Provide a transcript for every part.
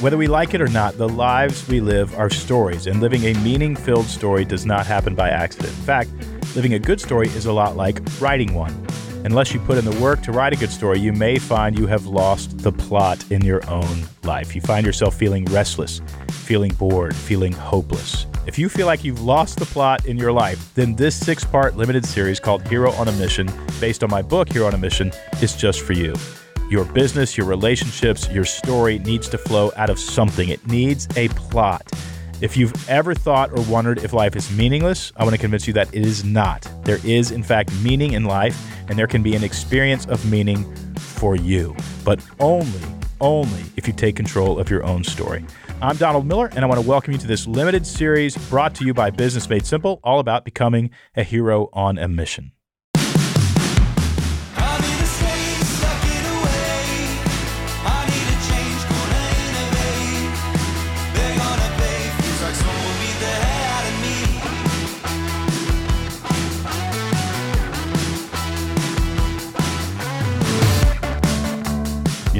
Whether we like it or not, the lives we live are stories, and living a meaning filled story does not happen by accident. In fact, living a good story is a lot like writing one. Unless you put in the work to write a good story, you may find you have lost the plot in your own life. You find yourself feeling restless, feeling bored, feeling hopeless. If you feel like you've lost the plot in your life, then this six part limited series called Hero on a Mission, based on my book, Hero on a Mission, is just for you. Your business, your relationships, your story needs to flow out of something. It needs a plot. If you've ever thought or wondered if life is meaningless, I want to convince you that it is not. There is, in fact, meaning in life, and there can be an experience of meaning for you, but only, only if you take control of your own story. I'm Donald Miller, and I want to welcome you to this limited series brought to you by Business Made Simple, all about becoming a hero on a mission.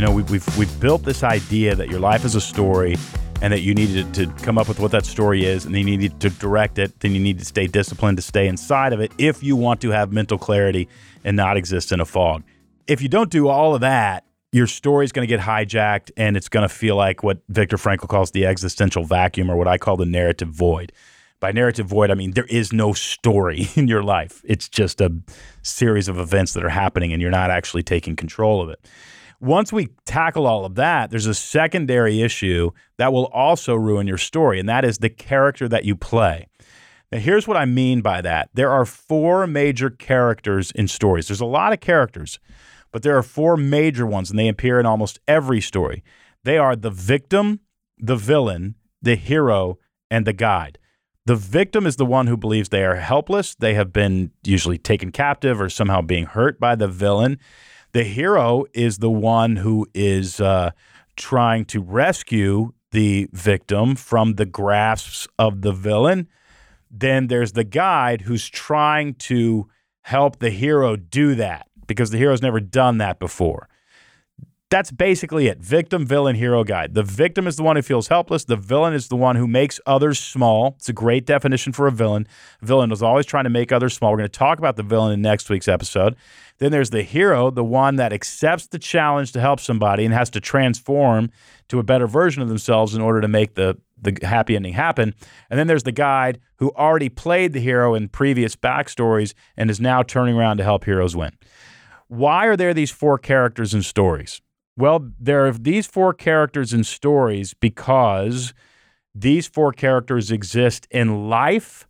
You know, we've, we've, we've built this idea that your life is a story and that you needed to come up with what that story is and then you need to direct it. Then you need to stay disciplined to stay inside of it if you want to have mental clarity and not exist in a fog. If you don't do all of that, your story is going to get hijacked and it's going to feel like what Viktor Frankl calls the existential vacuum or what I call the narrative void. By narrative void, I mean there is no story in your life. It's just a series of events that are happening and you're not actually taking control of it. Once we tackle all of that, there's a secondary issue that will also ruin your story, and that is the character that you play. Now, here's what I mean by that there are four major characters in stories. There's a lot of characters, but there are four major ones, and they appear in almost every story. They are the victim, the villain, the hero, and the guide. The victim is the one who believes they are helpless. They have been usually taken captive or somehow being hurt by the villain. The hero is the one who is uh, trying to rescue the victim from the grasps of the villain. Then there's the guide who's trying to help the hero do that because the hero's never done that before. That's basically it. Victim, villain, hero guide. The victim is the one who feels helpless. The villain is the one who makes others small. It's a great definition for a villain. Villain is always trying to make others small. We're going to talk about the villain in next week's episode. Then there's the hero, the one that accepts the challenge to help somebody and has to transform to a better version of themselves in order to make the the happy ending happen. And then there's the guide who already played the hero in previous backstories and is now turning around to help heroes win. Why are there these four characters and stories? Well, there are these four characters in stories because these four characters exist in life.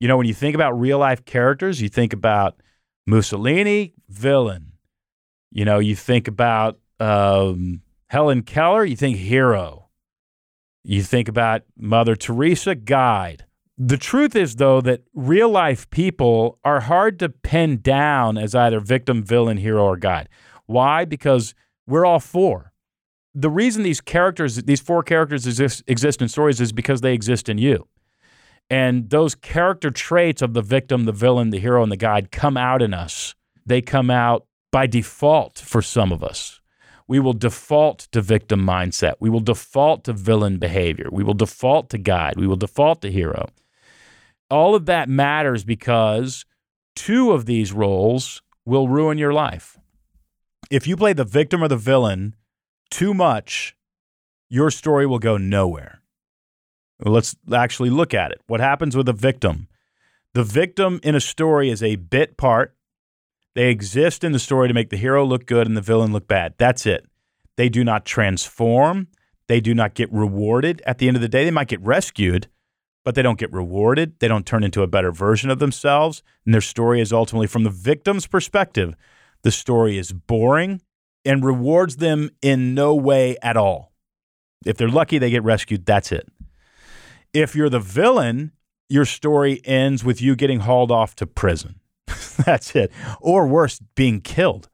You know, when you think about real life characters, you think about Mussolini, villain. You know, you think about um, Helen Keller, you think hero. You think about Mother Teresa, guide. The truth is, though, that real life people are hard to pin down as either victim, villain, hero, or guide. Why? Because we're all four. The reason these characters, these four characters exist, exist in stories is because they exist in you. And those character traits of the victim, the villain, the hero, and the guide come out in us. They come out by default for some of us. We will default to victim mindset. We will default to villain behavior. We will default to guide. We will default to hero. All of that matters because two of these roles will ruin your life if you play the victim or the villain too much, your story will go nowhere. Let's actually look at it. What happens with a victim? The victim in a story is a bit part. They exist in the story to make the hero look good and the villain look bad. That's it. They do not transform. They do not get rewarded. At the end of the day, they might get rescued, but they don't get rewarded. They don't turn into a better version of themselves. And their story is ultimately from the victim's perspective the story is boring and rewards them in no way at all. If they're lucky, they get rescued. That's it. If you're the villain, your story ends with you getting hauled off to prison. That's it. Or worse, being killed.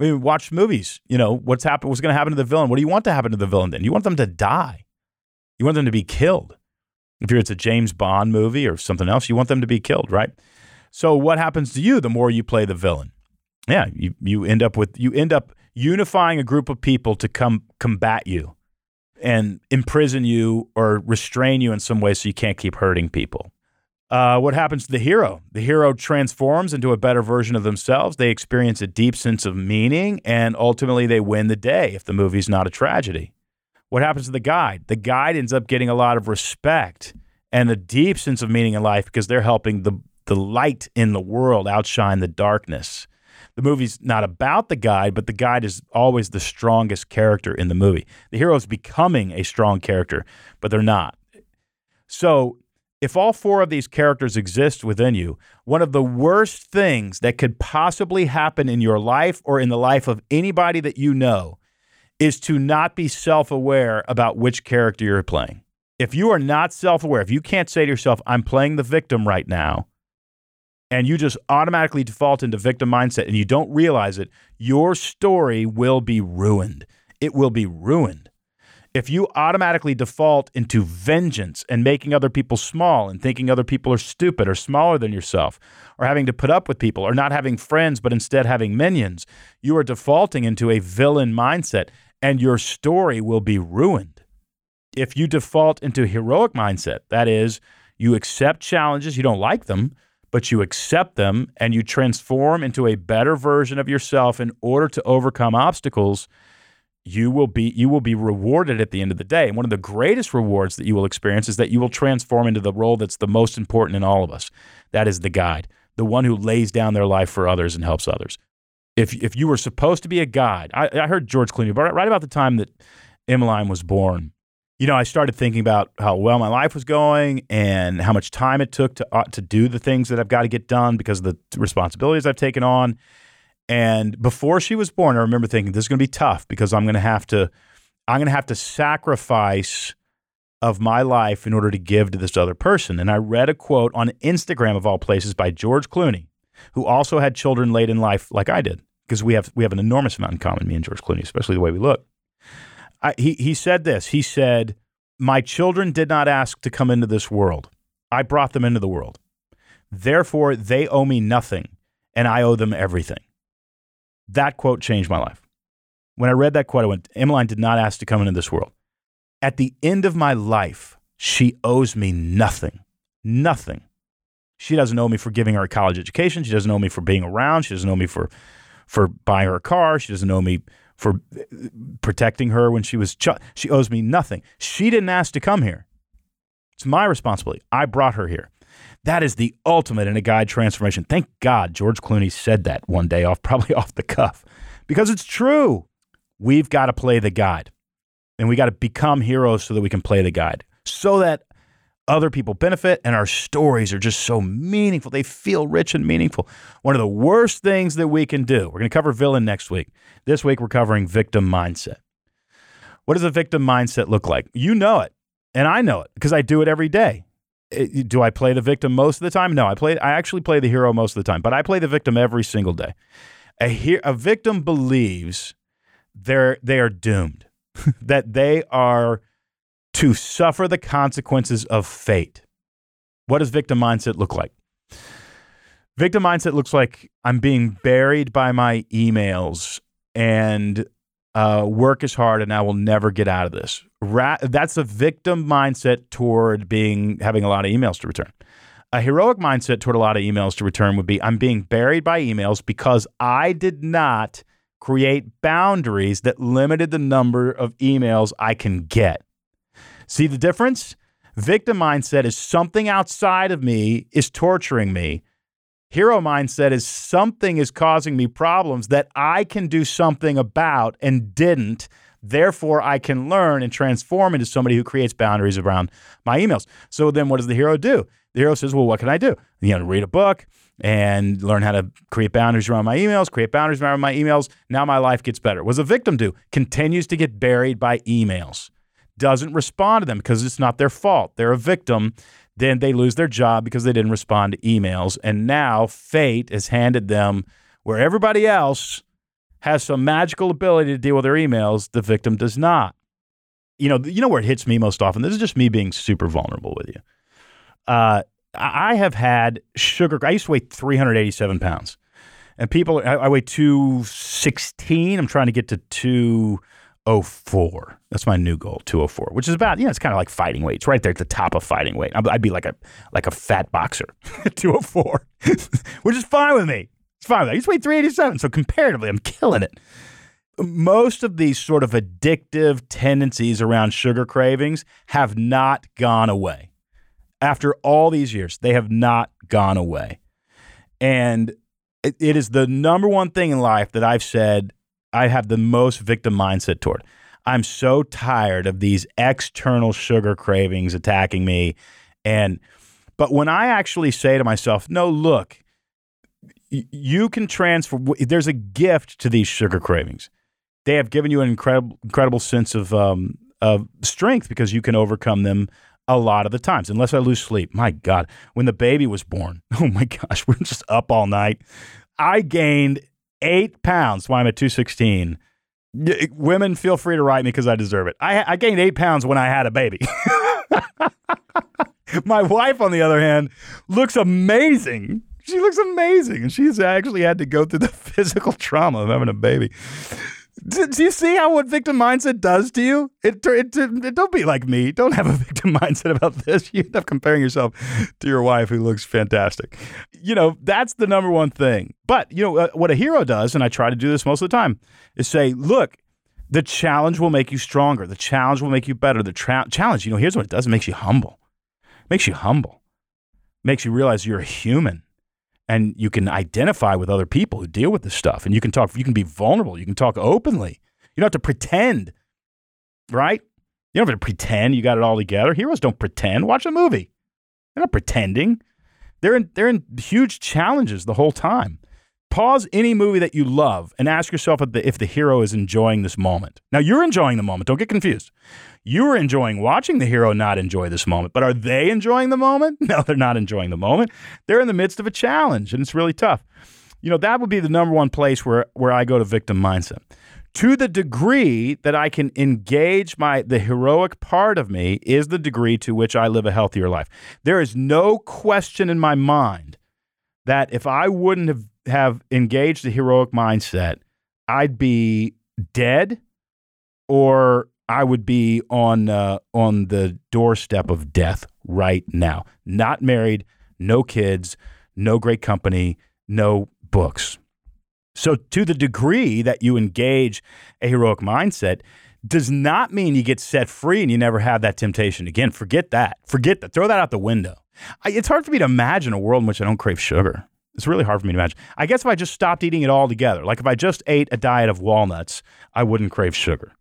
I mean, watch movies. You know, what's happen what's gonna happen to the villain? What do you want to happen to the villain then? You want them to die. You want them to be killed. If it's a James Bond movie or something else, you want them to be killed, right? So what happens to you the more you play the villain? Yeah, you, you end up with you end up unifying a group of people to come combat you. and imprison you or restrain you in some way so you can't keep hurting people. Uh, what happens to the hero? The hero transforms into a better version of themselves. They experience a deep sense of meaning, and ultimately they win the day if the movie's not a tragedy. What happens to the guide? The guide ends up getting a lot of respect and a deep sense of meaning in life because they're helping the, the light in the world outshine the darkness. The movie's not about the guide, but the guide is always the strongest character in the movie. The hero is becoming a strong character, but they're not. So if all four of these characters exist within you, one of the worst things that could possibly happen in your life or in the life of anybody that you know is to not be self aware about which character you're playing. If you are not self aware, if you can't say to yourself, I'm playing the victim right now, and you just automatically default into victim mindset and you don't realize it, your story will be ruined. It will be ruined if you automatically default into vengeance and making other people small and thinking other people are stupid or smaller than yourself or having to put up with people or not having friends but instead having minions, you are defaulting into a villain mindset and your story will be ruined. If you default into heroic mindset, that is, you accept challenges, you don't like them, but you accept them and you transform into a better version of yourself in order to overcome obstacles you will be you will be rewarded at the end of the day. And one of the greatest rewards that you will experience is that you will transform into the role that's the most important in all of us. That is the guide, the one who lays down their life for others and helps others. If if you were supposed to be a guide, I, I heard George Clooney, but right about the time that Emmeline was born, you know, I started thinking about how well my life was going and how much time it took to uh, to do the things that I've got to get done because of the responsibilities I've taken on. And before she was born, I remember thinking this is going to be tough because I'm going to have to I'm going to have to sacrifice of my life in order to give to this other person. And I read a quote on Instagram of all places by George Clooney, who also had children late in life like I did, because we have we have an enormous amount in common, me and George Clooney, especially the way we look. I, he he said this. He said, "My children did not ask to come into this world. I brought them into the world. Therefore, they owe me nothing, and I owe them everything." That quote changed my life. When I read that quote, I went, Emmeline did not ask to come into this world. At the end of my life, she owes me nothing. Nothing. She doesn't owe me for giving her a college education. She doesn't owe me for being around. She doesn't owe me for, for buying her a car. She doesn't owe me for protecting her when she was. Ch- she owes me nothing. She didn't ask to come here. It's my responsibility. I brought her here. That is the ultimate in a guide transformation. Thank God George Clooney said that one day off, probably off the cuff, because it's true. We've got to play the guide and we got to become heroes so that we can play the guide so that other people benefit and our stories are just so meaningful. They feel rich and meaningful. One of the worst things that we can do, we're going to cover villain next week. This week, we're covering victim mindset. What does a victim mindset look like? You know it, and I know it because I do it every day eh, it, do I play the victim most of the time? No, I play. I actually play the hero most of the time, but I play the victim every single day. A, he- a victim believes they're they are doomed, that they are to suffer the consequences of fate. What does victim mindset look like? Victim mindset looks like I'm being buried by my emails and uh, work is hard and I will never get out of this. Ra- that's a victim mindset toward being having a lot of emails to return. A heroic mindset toward a lot of emails to return would be I'm being buried by emails because I did not create boundaries that limited the number of emails I can get. See the difference? Victim mindset is something outside of me is torturing me Hero mindset is something is causing me problems that I can do something about and didn't. Therefore, I can learn and transform into somebody who creates boundaries around my emails. So then what does the hero do? The hero says, Well, what can I do? You know, read a book and learn how to create boundaries around my emails, create boundaries around my emails. Now my life gets better. What does a victim do? Continues to get buried by emails, doesn't respond to them because it's not their fault. They're a victim then they lose their job because they didn't respond to emails. And now fate has handed them where everybody else has some magical ability to deal with their emails, the victim does not. You know, you know where it hits me most often. This is just me being super vulnerable with you. Uh, I have had sugar. I used to weigh 387 pounds, and people. I, I weigh 216. I'm trying to get to two 204. That's my new goal, 204, which is about, you know, it's kind of like fighting weight. It's right there at the top of fighting weight. I'd be like a like a fat boxer, 204, which is fine with me. It's fine with me. I to weigh 387, so comparatively, I'm killing it. Most of these sort of addictive tendencies around sugar cravings have not gone away. After all these years, they have not gone away. And it is the number one thing in life that I've said I have the most victim mindset toward. I'm so tired of these external sugar cravings attacking me. And, but when I actually say to myself, no, look, you can transfer, there's a gift to these sugar cravings. They have given you an incredible, incredible sense of, um, of strength because you can overcome them a lot of the times, unless I lose sleep. My God, when the baby was born, oh my gosh, we're just up all night. I gained eight pounds. Why I'm at 216. Women, feel free to write me because I deserve it. I, I gained eight pounds when I had a baby. My wife, on the other hand, looks amazing. She looks amazing. And she's actually had to go through the physical trauma of having a baby. Do, do you see how what victim mindset does to you? It, it, it, don't be like me. Don't have a victim mindset about this. You end up comparing yourself to your wife who looks fantastic. You know, that's the number one thing. But, you know, uh, what a hero does, and I try to do this most of the time, is say, look, the challenge will make you stronger. The challenge will make you better. The tra- challenge, you know, here's what it does it makes you humble. It makes you humble. It makes you realize you're a human and you can identify with other people who deal with this stuff and you can talk you can be vulnerable you can talk openly. You don't have to pretend right? You don't have to pretend you got it all together. Heroes don't pretend. Watch a movie. They're not pretending. They're in they're in huge challenges the whole time pause any movie that you love and ask yourself if the, if the hero is enjoying this moment now you're enjoying the moment don't get confused you are enjoying watching the hero not enjoy this moment, but are they enjoying the moment? No, they're not enjoying the moment. They're in the midst of a challenge, and it's really tough. You know, that would be the number one place where, where I go to victim mindset. To the degree that I can engage my the heroic part of me is the degree to which I live a healthier life. There is no question in my mind that if I wouldn't have, have engaged the heroic mindset, I'd be dead or I would be on uh, on the doorstep of death right now. Not married, no kids, no great company, no books. So, to the degree that you engage a heroic mindset, does not mean you get set free and you never have that temptation again. Forget that. Forget that. Throw that out the window. I, it's hard for me to imagine a world in which I don't crave sugar. It's really hard for me to imagine. I guess if I just stopped eating it altogether, like if I just ate a diet of walnuts, I wouldn't crave sugar.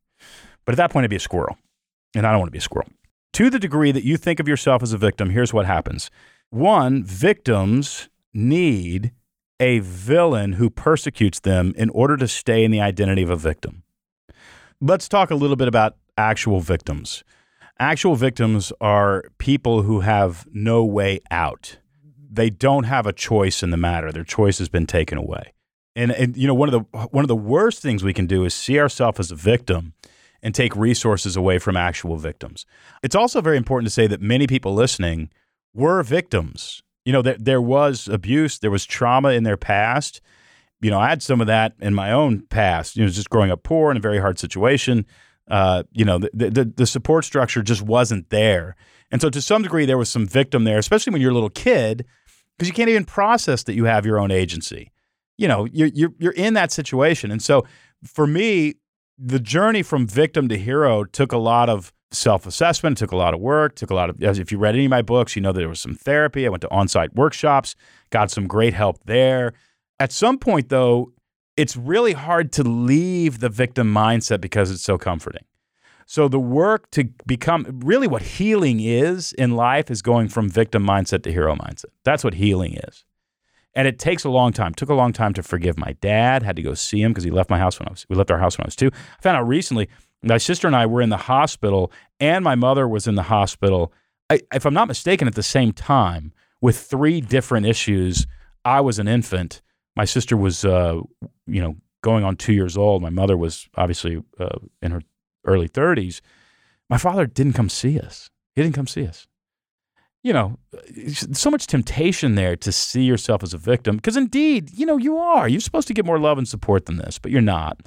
But at that point, I'd be a squirrel. And I don't want to be a squirrel. To the degree that you think of yourself as a victim, here's what happens. One, victims need a villain who persecutes them in order to stay in the identity of a victim. Let's talk a little bit about actual victims. Actual victims are people who have no way out. They don't have a choice in the matter. Their choice has been taken away. And, and you know one of the one of the worst things we can do is see ourselves as a victim and take resources away from actual victims. It's also very important to say that many people listening were victims. You know, there, there was abuse, there was trauma in their past. You know, I had some of that in my own past, you know, just growing up poor in a very hard situation. Uh, you know, the, the, the support structure just wasn't there. And so to some degree, there was some victim there, especially when you're a little kid, because you can't even process that you have your own agency. You know, you're, you're, you're in that situation. And so for me, the journey from victim to hero took a lot of self-assessment took a lot of work took a lot of if you read any of my books you know there was some therapy i went to on-site workshops got some great help there at some point though it's really hard to leave the victim mindset because it's so comforting so the work to become really what healing is in life is going from victim mindset to hero mindset that's what healing is and it takes a long time. It took a long time to forgive my dad. Had to go see him because he left my house when I was. We left our house when I was two. I found out recently. My sister and I were in the hospital, and my mother was in the hospital. I, if I'm not mistaken, at the same time with three different issues. I was an infant. My sister was, uh, you know, going on two years old. My mother was obviously uh, in her early 30s. My father didn't come see us. He didn't come see us you know, so much temptation there to see yourself as a victim because indeed, you know, you are. You're supposed to get more love and support than this, but you're not.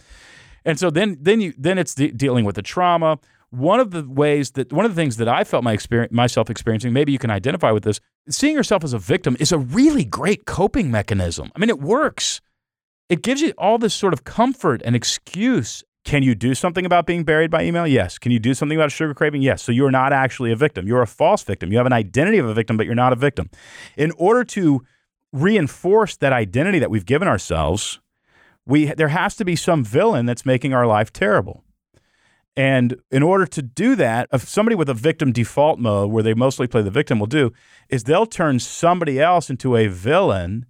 And so then then you then it's de- dealing with the trauma. One of the ways that one of the things that I felt my experience myself experiencing, maybe you can identify with this, seeing yourself as a victim is a really great coping mechanism. I mean, it works. It gives you all this sort of comfort and excuse. Can you do something about being buried by email? Yes. Can you do something about sugar craving? Yes. So you're not actually a victim. You're a false victim. You have an identity of a victim, but you're not a victim. In order to reinforce that identity that we've given ourselves, we there has to be some villain that's making our life terrible. And in order to do that, if somebody with a victim default mode, where they mostly play the victim, will do is they'll turn somebody else into a villain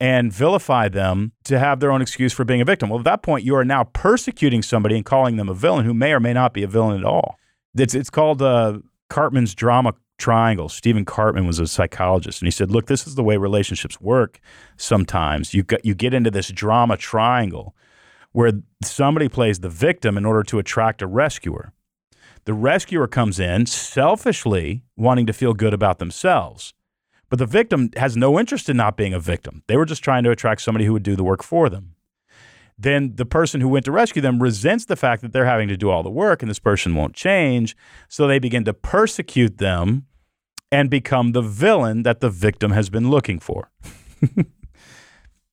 and vilify them to have their own excuse for being a victim. Well, at that point, you are now persecuting somebody and calling them a villain who may or may not be a villain at all. It's, it's called uh, Karpman's drama triangle. Stephen Karpman was a psychologist, and he said, "Look, this is the way relationships work. Sometimes you get you get into this drama triangle where somebody plays the victim in order to attract a rescuer. The rescuer comes in selfishly wanting to feel good about themselves." But the victim has no interest in not being a victim. They were just trying to attract somebody who would do the work for them. Then the person who went to rescue them resents the fact that they're having to do all the work and this person won't change. So they begin to persecute them and become the villain that the victim has been looking for.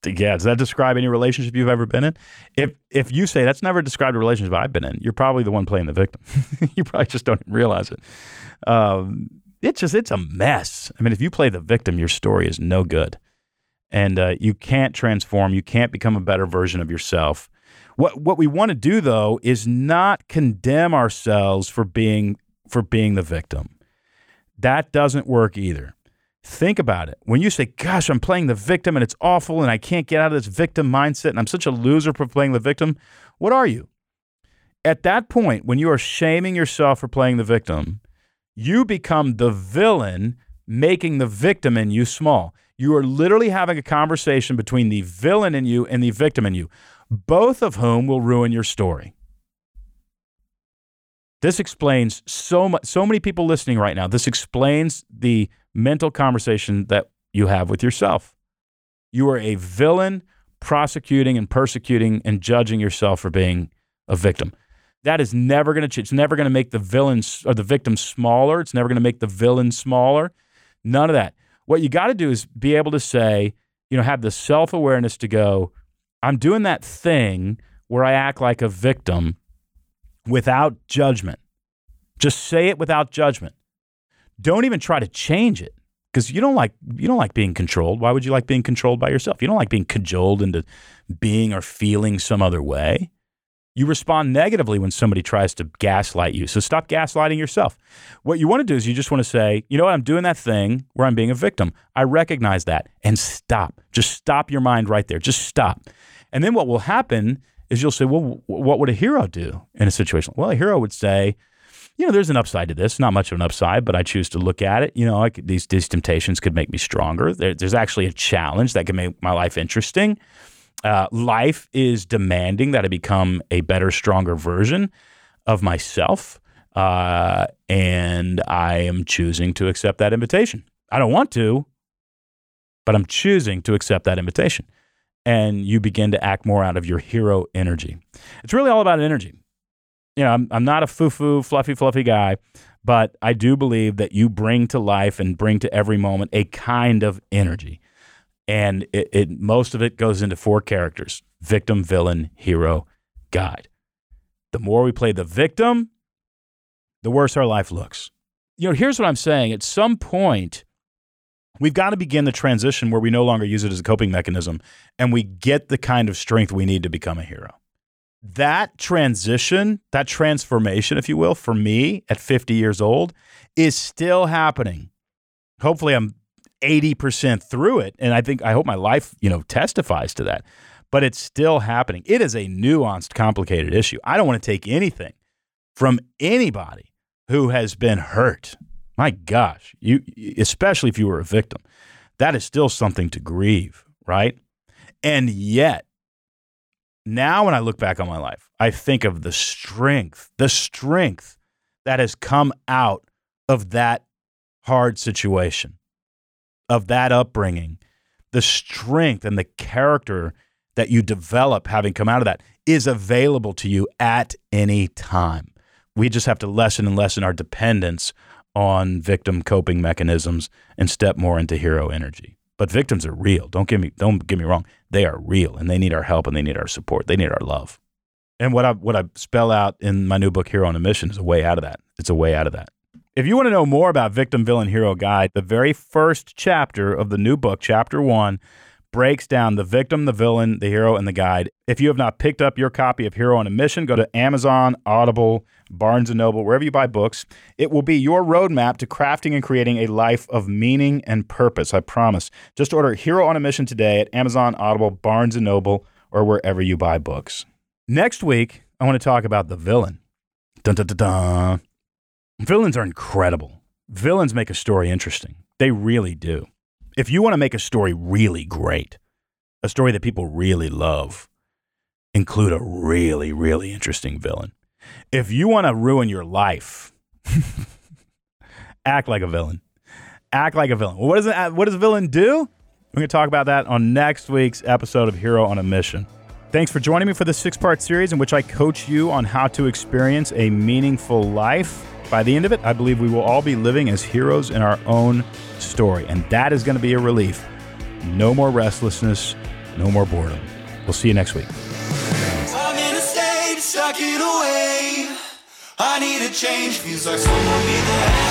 yeah, does that describe any relationship you've ever been in? If if you say that's never described a relationship I've been in, you're probably the one playing the victim. you probably just don't realize it. Um, it's just it's a mess. I mean, if you play the victim, your story is no good, and uh, you can't transform. You can't become a better version of yourself. What what we want to do though is not condemn ourselves for being for being the victim. That doesn't work either. Think about it. When you say, "Gosh, I'm playing the victim and it's awful and I can't get out of this victim mindset and I'm such a loser for playing the victim," what are you? At that point, when you are shaming yourself for playing the victim, you become the villain making the victim in you small. You are literally having a conversation between the villain in you and the victim in you, both of whom will ruin your story. This explains so much so many people listening right now. This explains the mental conversation that you have with yourself. You are a villain prosecuting and persecuting and judging yourself for being a victim. That is never going to change. It's never going to make the villains or the victim smaller. It's never going to make the villain smaller. None of that. What you got to do is be able to say, you know, have the self awareness to go, I'm doing that thing where I act like a victim without judgment. Just say it without judgment. Don't even try to change it because you don't like you don't like being controlled. Why would you like being controlled by yourself? You don't like being cajoled into being or feeling some other way. You respond negatively when somebody tries to gaslight you. So stop gaslighting yourself. What you want to do is you just want to say, you know what, I'm doing that thing where I'm being a victim. I recognize that and stop. Just stop your mind right there. Just stop. And then what will happen is you'll say, well, what would a hero do in a situation? Well, a hero would say, you know, there's an upside to this. Not much of an upside, but I choose to look at it. You know, could, these these temptations could make me stronger. There, there's actually a challenge that can make my life interesting. Uh, life is demanding that I become a better, stronger version of myself. Uh, and I am choosing to accept that invitation. I don't want to, but I'm choosing to accept that invitation. And you begin to act more out of your hero energy. It's really all about energy. You know, I'm, I'm not a foo foo, fluffy, fluffy guy, but I do believe that you bring to life and bring to every moment a kind of energy and it, it, most of it goes into four characters victim villain hero guide. The more we play the victim the worse our life looks. You know here's what i'm saying. At some point we've got to begin the transition where we no longer use it as a coping mechanism and we get the kind of strength we need to become a hero. That transition that transformation if you will for me at 50 years old is still happening. Hopefully i'm 80% through it. And I think, I hope my life, you know, testifies to that. But it's still happening. It is a nuanced, complicated issue. I don't want to take anything from anybody who has been hurt. My gosh, you especially if you were a victim. That is still something to grieve, right? And yet, now when I look back on my life, I think of the strength, the strength that has come out of that hard situation of that upbringing, the strength and the character that you develop having come out of that is available to you at any time. We just have to lessen and lessen our dependence on victim coping mechanisms and step more into hero energy. But victims are real. Don't get me don't get me wrong. They are real and they need our help and they need our support. They need our love. And what I what I spell out in my new book Hero on a Mission is a way out of that. It's a way out of that. If you want to know more about Victim Villain Hero Guide, the very first chapter of the new book, chapter 1, breaks down the victim, the villain, the hero, and the guide. If you have not picked up your copy of Hero on a Mission, go to Amazon, Audible, Barnes & Noble, wherever you buy books. It will be your roadmap to crafting and creating a life of meaning and purpose, I promise. Just order Hero on a Mission today at Amazon, Audible, Barnes & Noble, or wherever you buy books. Next week, I want to talk about the villain. Dun, dun, dun, dun. Villains are incredible. Villains make a story interesting. They really do if you want to make a story really great, a story that people really love, include a really, really interesting villain. If you want to ruin your life, act like a villain. Act like a villain. What does, what does a villain do? We're going to talk about that on next week's episode of Hero on a Mission. Thanks for joining me for this six part series in which I coach you on how to experience a meaningful life. By the end of it, I believe we will all be living as heroes in our own story, and that is going to be a relief. No more restlessness, no more boredom. We'll see you next week. I need a change, feels like someone be there.